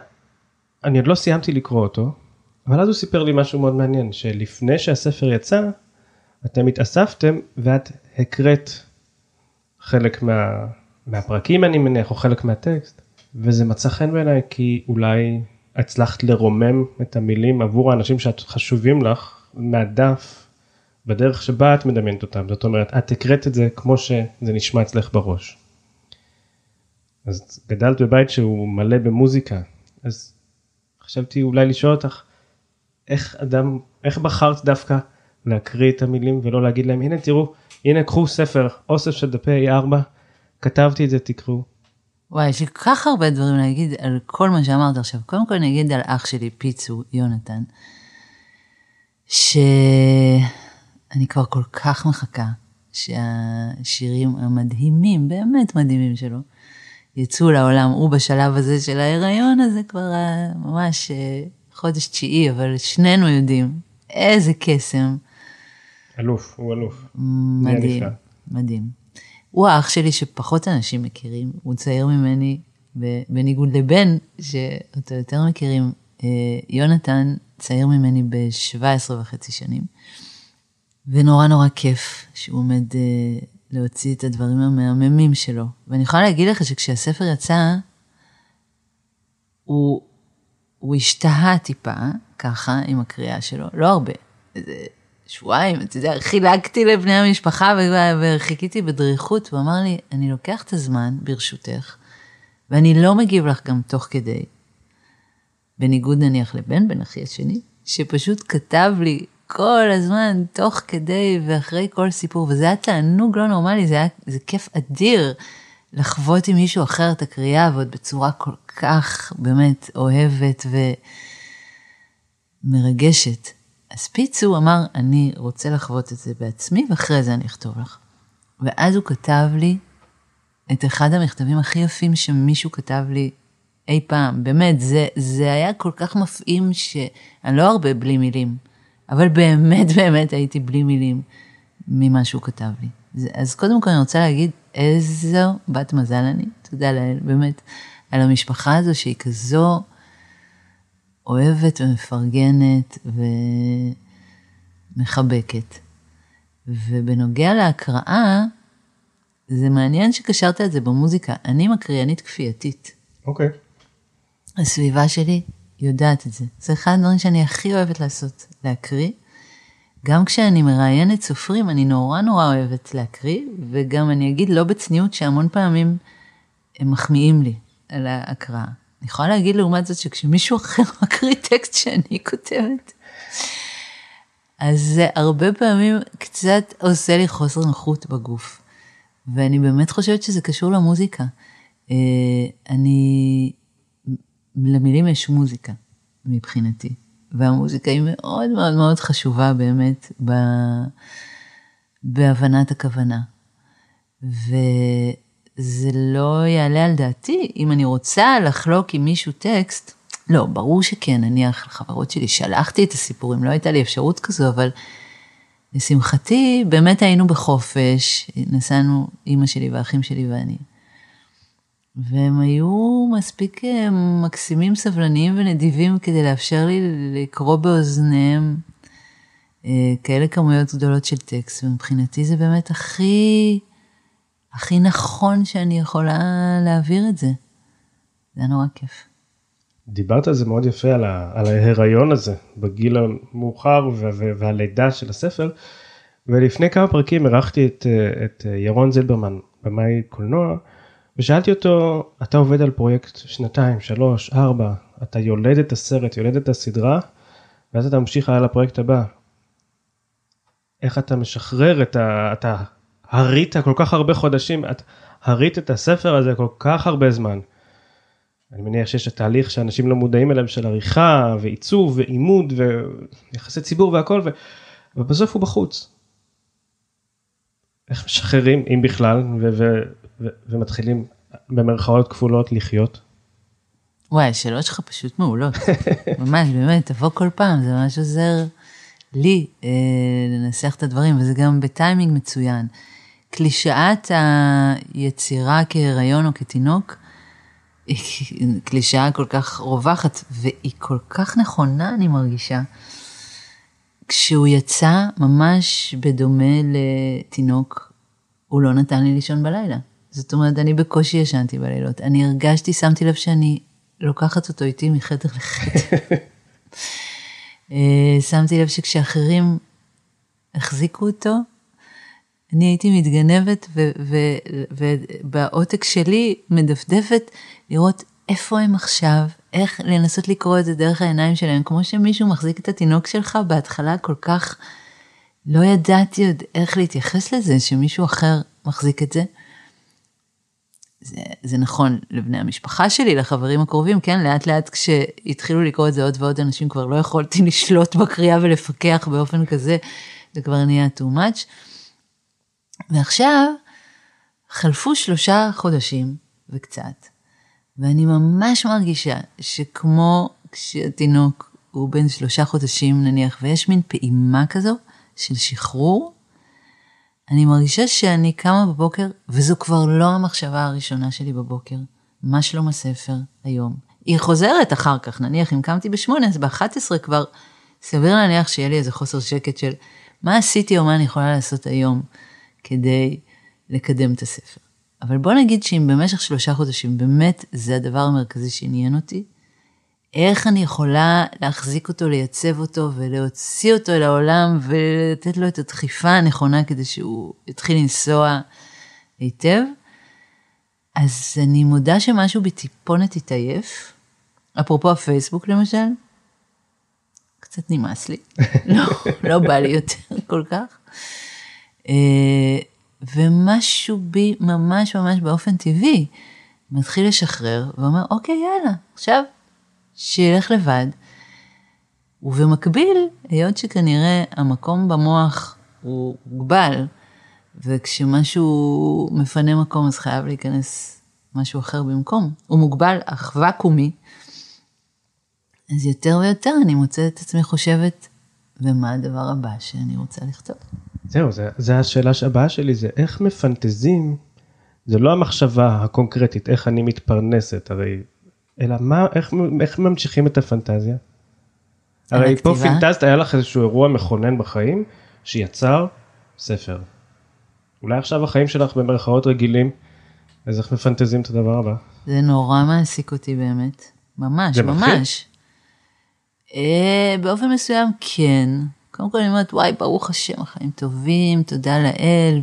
אני עוד לא סיימתי לקרוא אותו, אבל אז הוא סיפר לי משהו מאוד מעניין, שלפני שהספר יצא, אתם התאספתם ואת הקראת חלק מה, מהפרקים אני מניח, או חלק מהטקסט, וזה מצא חן בעיניי כי אולי הצלחת לרומם את המילים עבור האנשים שחשובים לך מהדף, בדרך שבה את מדמיינת אותם, זאת אומרת, את הקראת את זה כמו שזה נשמע אצלך בראש. אז גדלת בבית שהוא מלא במוזיקה, אז חשבתי אולי לשאול אותך, איך אדם, איך בחרת דווקא להקריא את המילים ולא להגיד להם, הנה תראו, הנה קחו ספר, אוסף של דפי A4, כתבתי את זה, תקראו. וואי, יש לי כל כך הרבה דברים להגיד על כל מה שאמרת עכשיו. קודם כל אני אגיד על אח שלי, פיצו, יונתן, שאני כבר כל כך מחכה שהשירים המדהימים, באמת מדהימים שלו, יצאו לעולם. הוא בשלב הזה של ההיריון הזה כבר ממש אה, חודש תשיעי, אבל שנינו יודעים איזה קסם. אלוף, הוא אלוף. מדהים, מדהים. הוא האח שלי שפחות אנשים מכירים, הוא צעיר ממני, בניגוד לבן, שאותו יותר מכירים. אה, יונתן צעיר ממני ב-17 וחצי שנים, ונורא נורא כיף שהוא עומד אה, להוציא את הדברים המהממים שלו. ואני יכולה להגיד לך שכשהספר יצא, הוא, הוא השתהה טיפה, ככה, עם הקריאה שלו, לא הרבה, איזה שבועיים, אתה יודע, חילקתי לבני המשפחה וחיכיתי בדריכות, הוא אמר לי, אני לוקח את הזמן, ברשותך, ואני לא מגיב לך גם תוך כדי. בניגוד נניח לבן בן אחי השני, שפשוט כתב לי כל הזמן, תוך כדי ואחרי כל סיפור, וזה היה תענוג לא נורמלי, זה היה, זה כיף אדיר לחוות עם מישהו אחר את הקריאה, ועוד בצורה כל כך באמת אוהבת ומרגשת. אז פיצו אמר, אני רוצה לחוות את זה בעצמי, ואחרי זה אני אכתוב לך. ואז הוא כתב לי את אחד המכתבים הכי יפים שמישהו כתב לי אי פעם. באמת, זה, זה היה כל כך מפעים שאני לא הרבה בלי מילים, אבל באמת באמת הייתי בלי מילים ממה שהוא כתב לי. אז קודם כל אני רוצה להגיד איזו בת מזל אני, תודה לאל, באמת, על המשפחה הזו שהיא כזו אוהבת ומפרגנת ומחבקת. ובנוגע להקראה, זה מעניין שקשרת את זה במוזיקה. אני מקריינית כפייתית. אוקיי. Okay. הסביבה שלי יודעת את זה. זה אחד הדברים שאני הכי אוהבת לעשות, להקריא. גם כשאני מראיינת סופרים, אני נורא נורא אוהבת להקריא, וגם אני אגיד לא בצניעות שהמון פעמים הם מחמיאים לי על ההקראה. אני יכולה להגיד לעומת זאת שכשמישהו אחר מקריא טקסט שאני כותבת, אז זה הרבה פעמים קצת עושה לי חוסר נוחות בגוף. ואני באמת חושבת שזה קשור למוזיקה. אה, אני, למילים יש מוזיקה מבחינתי, והמוזיקה היא מאוד מאוד מאוד חשובה באמת ב, בהבנת הכוונה. ו... זה לא יעלה על דעתי. אם אני רוצה לחלוק עם מישהו טקסט, לא, ברור שכן, נניח לחברות שלי שלחתי את הסיפורים, לא הייתה לי אפשרות כזו, אבל לשמחתי, באמת היינו בחופש, נסענו, אימא שלי והאחים שלי ואני. והם היו מספיק אה, מקסימים, סבלניים ונדיבים כדי לאפשר לי לקרוא באוזניהם אה, כאלה כמויות גדולות של טקסט, ומבחינתי זה באמת הכי... הכי נכון שאני יכולה להעביר את זה. זה נורא כיף. דיברת על זה מאוד יפה, על, ה, על ההיריון הזה, בגיל המאוחר והלידה של הספר, ולפני כמה פרקים אירחתי את, את ירון זילברמן, במאי קולנוע, ושאלתי אותו, אתה עובד על פרויקט שנתיים, שלוש, ארבע, אתה יולד את הסרט, יולד את הסדרה, ואז אתה ממשיך הלאה לפרויקט הבא. איך אתה משחרר את ה... אתה הרית כל כך הרבה חודשים, את הרית את הספר הזה כל כך הרבה זמן. אני מניח שיש את התהליך שאנשים לא מודעים אליו של עריכה ועיצוב ועימוד ויחסי ציבור והכל, ו... ובסוף הוא בחוץ. איך משחררים, אם בכלל, ו- ו- ו- ומתחילים במרכאות כפולות לחיות? וואי, השאלות שלך פשוט מעולות. ממש, באמת, תבוא כל פעם, זה ממש עוזר לי אה, לנסח את הדברים, וזה גם בטיימינג מצוין. קלישאת היצירה כהיריון או כתינוק, היא קלישאה כל כך רווחת, והיא כל כך נכונה, אני מרגישה. כשהוא יצא, ממש בדומה לתינוק, הוא לא נתן לי לישון בלילה. זאת אומרת, אני בקושי ישנתי בלילות. אני הרגשתי, שמתי לב שאני לוקחת אותו איתי מחדר לחדר. אה, שמתי לב שכשאחרים החזיקו אותו, אני הייתי מתגנבת ובעותק שלי מדפדפת לראות איפה הם עכשיו, איך לנסות לקרוא את זה דרך העיניים שלהם, כמו שמישהו מחזיק את התינוק שלך בהתחלה כל כך, לא ידעתי עוד איך להתייחס לזה, שמישהו אחר מחזיק את זה. זה, זה נכון לבני המשפחה שלי, לחברים הקרובים, כן, לאט לאט כשהתחילו לקרוא את זה עוד ועוד אנשים, כבר לא יכולתי לשלוט בקריאה ולפקח באופן כזה, זה כבר נהיה too much. ועכשיו, חלפו שלושה חודשים וקצת, ואני ממש מרגישה שכמו כשהתינוק הוא בן שלושה חודשים נניח, ויש מין פעימה כזו של שחרור, אני מרגישה שאני קמה בבוקר, וזו כבר לא המחשבה הראשונה שלי בבוקר. מה שלום הספר היום? היא חוזרת אחר כך, נניח אם קמתי בשמונה, אז ב-11 כבר סביר להניח שיהיה לי איזה חוסר שקט של מה עשיתי או מה אני יכולה לעשות היום כדי לקדם את הספר. אבל בוא נגיד שאם במשך שלושה חודשים באמת זה הדבר המרכזי שעניין אותי, איך אני יכולה להחזיק אותו, לייצב אותו ולהוציא אותו אל העולם ולתת לו את הדחיפה הנכונה כדי שהוא יתחיל לנסוע היטב. אז אני מודה שמשהו בטיפונת התעייף. אפרופו הפייסבוק למשל, קצת נמאס לי, לא, לא בא לי יותר כל כך. אה, ומשהו בי ממש ממש באופן טבעי מתחיל לשחרר ואומר, אוקיי, יאללה, עכשיו שילך לבד. ובמקביל, היות שכנראה המקום במוח הוא מוגבל, וכשמשהו מפנה מקום אז חייב להיכנס משהו אחר במקום. הוא מוגבל, אך ואקומי. אז יותר ויותר אני מוצאת את עצמי חושבת, ומה הדבר הבא שאני רוצה לכתוב? זהו, זה, זה השאלה הבאה שלי, זה איך מפנטזים, זה לא המחשבה הקונקרטית, איך אני מתפרנסת, הרי אלא מה, איך, איך ממשיכים את הפנטזיה? הרי פה פינטזת, היה לך איזשהו אירוע מכונן בחיים, שיצר ספר. אולי עכשיו החיים שלך במרכאות רגילים, אז איך מפנטזים את הדבר הבא? זה נורא מעסיק אותי באמת, ממש, ממש. אה, באופן מסוים כן. קודם כל אני אומרת, וואי, ברוך השם, החיים טובים, תודה לאל,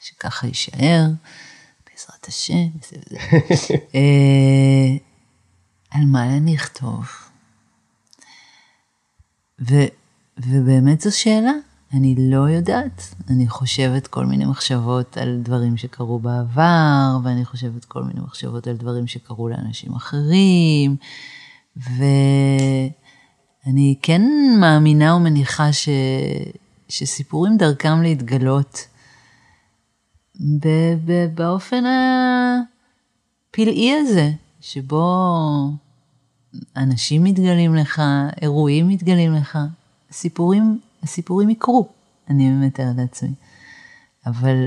ושככה יישאר. בעזרת השם, וזה וזה. אה, על מה אני אכתוב? ו, ובאמת זו שאלה, אני לא יודעת. אני חושבת כל מיני מחשבות על דברים שקרו בעבר, ואני חושבת כל מיני מחשבות על דברים שקרו לאנשים אחרים, ואני כן מאמינה ומניחה ש, שסיפורים דרכם להתגלות. באופן הפלאי הזה, שבו אנשים מתגלים לך, אירועים מתגלים לך, סיפורים, הסיפורים יקרו, אני מתאר לעצמי. אבל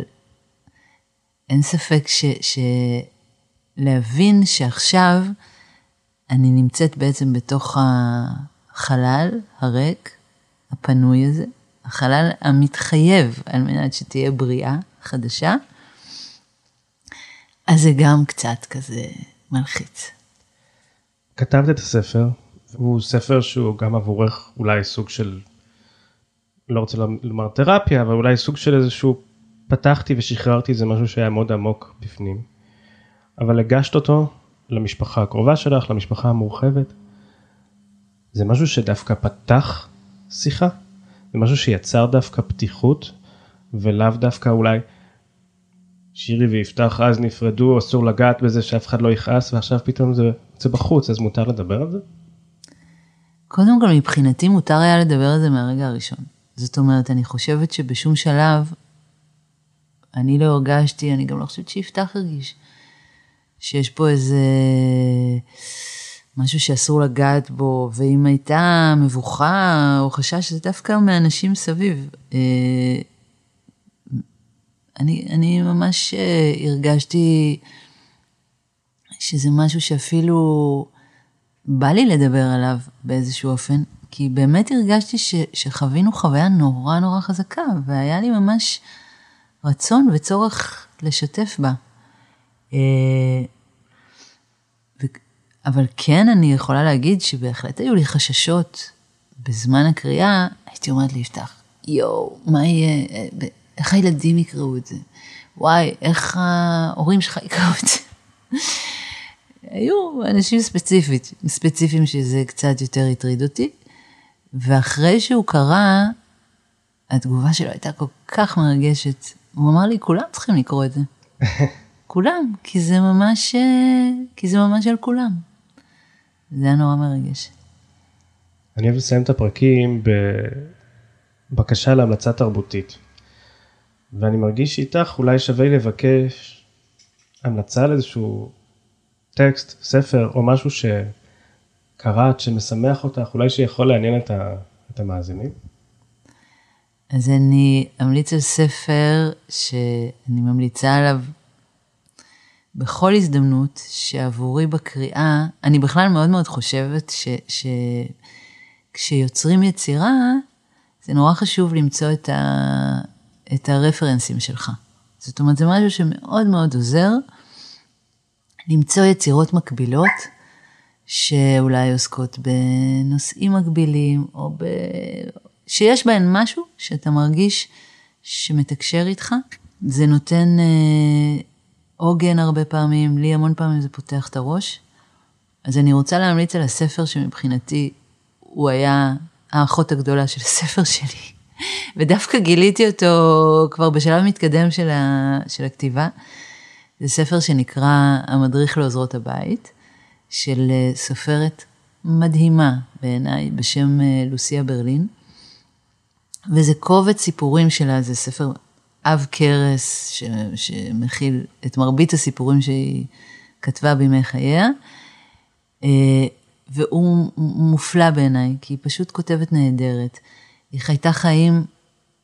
אין ספק ש, שלהבין שעכשיו אני נמצאת בעצם בתוך החלל הריק, הפנוי הזה, החלל המתחייב על מנת שתהיה בריאה, חדשה, אז זה גם קצת כזה מלחיץ. כתבת את הספר, הוא ספר שהוא גם עבורך אולי סוג של, לא רוצה לומר תרפיה, אבל אולי סוג של איזשהו, פתחתי ושחררתי איזה משהו שהיה מאוד עמוק בפנים. אבל הגשת אותו למשפחה הקרובה שלך, למשפחה המורחבת. זה משהו שדווקא פתח שיחה? זה משהו שיצר דווקא פתיחות ולאו דווקא אולי שירי ויפתח אז נפרדו, אסור לגעת בזה שאף אחד לא יכעס, ועכשיו פתאום זה, זה בחוץ, אז מותר לדבר על זה? קודם כל, מבחינתי מותר היה לדבר על זה מהרגע הראשון. זאת אומרת, אני חושבת שבשום שלב אני לא הרגשתי, אני גם לא חושבת שיפתח הרגיש, שיש פה איזה משהו שאסור לגעת בו, ואם הייתה מבוכה או חשש, זה דווקא מאנשים סביב. אה, אני, אני ממש אה, הרגשתי שזה משהו שאפילו בא לי לדבר עליו באיזשהו אופן, כי באמת הרגשתי ש, שחווינו חוויה נורא נורא חזקה, והיה לי ממש רצון וצורך לשתף בה. אה, אבל כן, אני יכולה להגיד שבהחלט היו לי חששות בזמן הקריאה, הייתי אומרת לי, יפתח, יואו, מה יהיה, אה, איך הילדים יקראו את זה? וואי, איך ההורים שלך יקראו את זה? היו אנשים ספציפית, ספציפיים שזה קצת יותר הטריד אותי, ואחרי שהוא קרא, התגובה שלו הייתה כל כך מרגשת. הוא אמר לי, כולם צריכים לקרוא את זה. כולם, כי זה ממש, כי זה ממש על כולם. זה היה נורא מרגש. אני אוהב לסיים את הפרקים בבקשה להמלצה תרבותית. ואני מרגיש איתך אולי שווה לבקש המלצה על איזשהו טקסט, ספר או משהו שקראת, שמשמח אותך, אולי שיכול לעניין את, ה, את המאזינים? אז אני אמליץ על ספר שאני ממליצה עליו בכל הזדמנות שעבורי בקריאה, אני בכלל מאוד מאוד חושבת שכשיוצרים יצירה, זה נורא חשוב למצוא את, ה, את הרפרנסים שלך. זאת אומרת, זה משהו שמאוד מאוד עוזר למצוא יצירות מקבילות, שאולי עוסקות בנושאים מקבילים, או ב... שיש בהן משהו שאתה מרגיש שמתקשר איתך. זה נותן אה, עוגן הרבה פעמים, לי המון פעמים זה פותח את הראש. אז אני רוצה להמליץ על הספר שמבחינתי הוא היה האחות הגדולה של הספר שלי. ודווקא גיליתי אותו כבר בשלב מתקדם של, ה, של הכתיבה. זה ספר שנקרא המדריך לעוזרות הבית, של אה, סופרת מדהימה בעיניי, בשם אה, לוסיה ברלין. וזה קובץ סיפורים שלה, זה ספר עב כרס ש, שמכיל את מרבית הסיפורים שהיא כתבה בימי חייה. אה, והוא מופלא בעיניי, כי היא פשוט כותבת נהדרת. היא חייתה חיים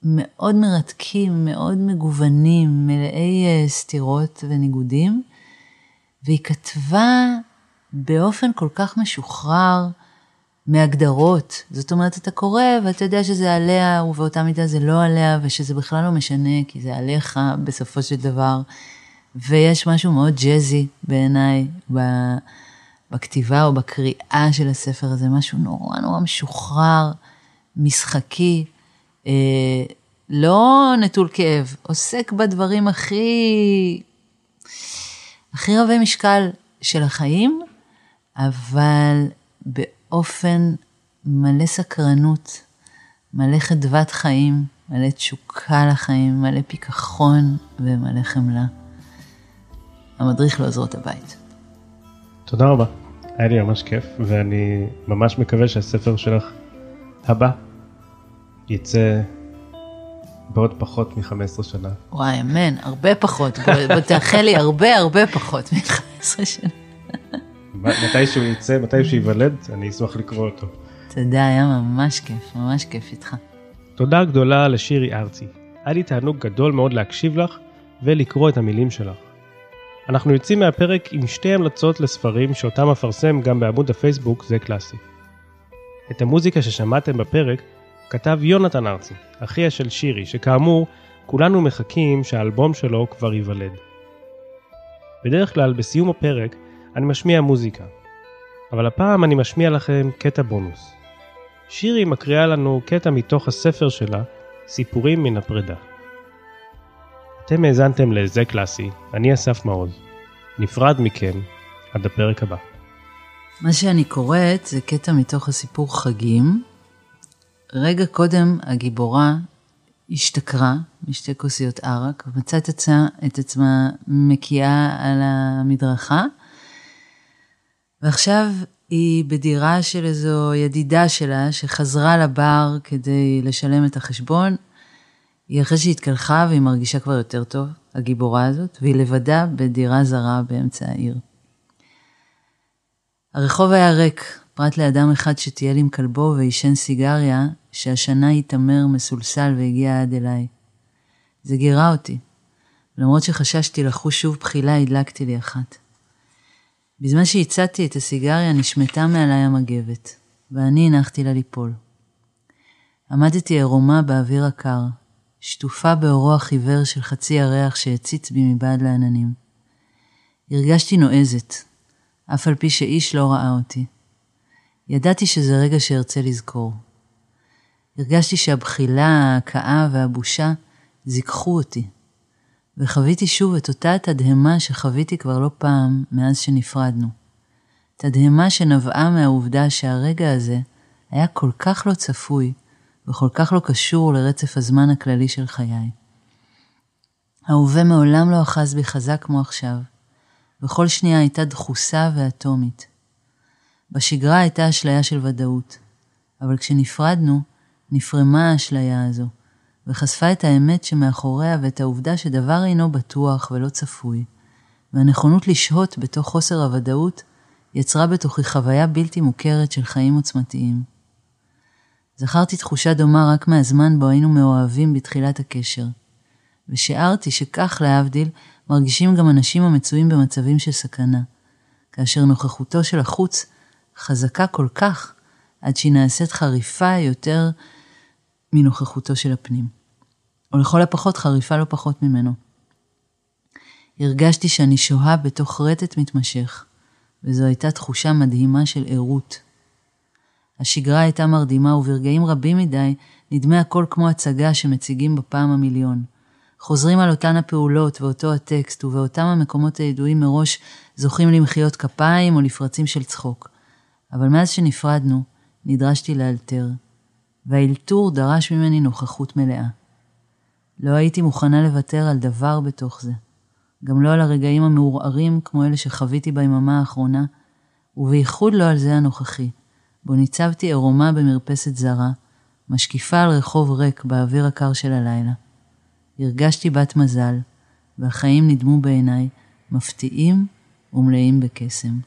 מאוד מרתקים, מאוד מגוונים, מלאי אה, סתירות וניגודים, והיא כתבה באופן כל כך משוחרר מהגדרות. זאת אומרת, אתה קורא ואתה יודע שזה עליה, ובאותה מידה זה לא עליה, ושזה בכלל לא משנה, כי זה עליך בסופו של דבר. ויש משהו מאוד ג'אזי בעיניי בכתיבה או בקריאה של הספר הזה, משהו נורא נורא משוחרר, משחקי. אה, לא נטול כאב, עוסק בדברים הכי, הכי רבי משקל של החיים, אבל באופן מלא סקרנות, מלא חדוות חיים, מלא תשוקה לחיים, מלא פיכחון ומלא חמלה. המדריך לעוזרות הבית. תודה רבה, היה לי ממש כיף, ואני ממש מקווה שהספר שלך הבא יצא בעוד פחות מ-15 שנה. וואי, אמן, הרבה פחות. בוא תאחל לי הרבה הרבה פחות מ-15 שנה. מתי שהוא יצא, מתי שהוא ייוולד, אני אשמח לקרוא אותו. תודה, היה ממש כיף, ממש כיף איתך. תודה גדולה לשירי ארצי. היה לי תענוג גדול מאוד להקשיב לך ולקרוא את המילים שלך. אנחנו יוצאים מהפרק עם שתי המלצות לספרים שאותם אפרסם גם בעמוד הפייסבוק זה קלאסי. את המוזיקה ששמעתם בפרק כתב יונתן ארצי, אחיה של שירי, שכאמור, כולנו מחכים שהאלבום שלו כבר ייוולד. בדרך כלל, בסיום הפרק, אני משמיע מוזיקה, אבל הפעם אני משמיע לכם קטע בונוס. שירי מקריאה לנו קטע מתוך הספר שלה, סיפורים מן הפרידה. אתם האזנתם ל"זה קלאסי", אני אסף מעוז. נפרד מכם עד הפרק הבא. מה שאני קוראת זה קטע מתוך הסיפור חגים. רגע קודם הגיבורה השתכרה משתי כוסיות ערק, ומצאה את עצמה, את עצמה מקיאה על המדרכה, ועכשיו היא בדירה של איזו ידידה שלה שחזרה לבר כדי לשלם את החשבון. היא אחרי שהיא התקלחה והיא מרגישה כבר יותר טוב, הגיבורה הזאת, והיא לבדה בדירה זרה באמצע העיר. הרחוב היה ריק, פרט לאדם אחד שטייל עם כלבו ועישן סיגריה, שהשנה התעמר מסולסל והגיע עד אליי. זה גירה אותי. למרות שחששתי לחוש שוב בחילה, הדלקתי לי אחת. בזמן שהצעתי את הסיגריה, נשמטה מעליי המגבת, ואני הנחתי לה ליפול. עמדתי ערומה באוויר הקר, שטופה באורו החיוור של חצי ירח שהציץ בי מבעד לעננים. הרגשתי נועזת, אף על פי שאיש לא ראה אותי. ידעתי שזה רגע שארצה לזכור. הרגשתי שהבחילה, ההכאה והבושה זיככו אותי, וחוויתי שוב את אותה תדהמה שחוויתי כבר לא פעם מאז שנפרדנו. תדהמה שנבעה מהעובדה שהרגע הזה היה כל כך לא צפוי וכל כך לא קשור לרצף הזמן הכללי של חיי. ההווה מעולם לא אחז בי חזק כמו עכשיו, וכל שנייה הייתה דחוסה ואטומית. בשגרה הייתה אשליה של ודאות, אבל כשנפרדנו, נפרמה האשליה הזו, וחשפה את האמת שמאחוריה ואת העובדה שדבר אינו בטוח ולא צפוי, והנכונות לשהות בתוך חוסר הוודאות יצרה בתוכי חוויה בלתי מוכרת של חיים עוצמתיים. זכרתי תחושה דומה רק מהזמן בו היינו מאוהבים בתחילת הקשר, ושיערתי שכך, להבדיל, מרגישים גם אנשים המצויים במצבים של סכנה, כאשר נוכחותו של החוץ חזקה כל כך, עד שהיא נעשית חריפה יותר מנוכחותו של הפנים. או לכל הפחות חריפה לא פחות ממנו. הרגשתי שאני שוהה בתוך רטט מתמשך, וזו הייתה תחושה מדהימה של ערות. השגרה הייתה מרדימה, וברגעים רבים מדי נדמה הכל כמו הצגה שמציגים בפעם המיליון. חוזרים על אותן הפעולות ואותו הטקסט, ובאותם המקומות הידועים מראש זוכים למחיאות כפיים או לפרצים של צחוק. אבל מאז שנפרדנו, נדרשתי לאלתר, והאלתור דרש ממני נוכחות מלאה. לא הייתי מוכנה לוותר על דבר בתוך זה. גם לא על הרגעים המעורערים כמו אלה שחוויתי ביממה האחרונה, ובייחוד לא על זה הנוכחי, בו ניצבתי ערומה במרפסת זרה, משקיפה על רחוב ריק באוויר הקר של הלילה. הרגשתי בת מזל, והחיים נדמו בעיניי מפתיעים ומלאים בקסם.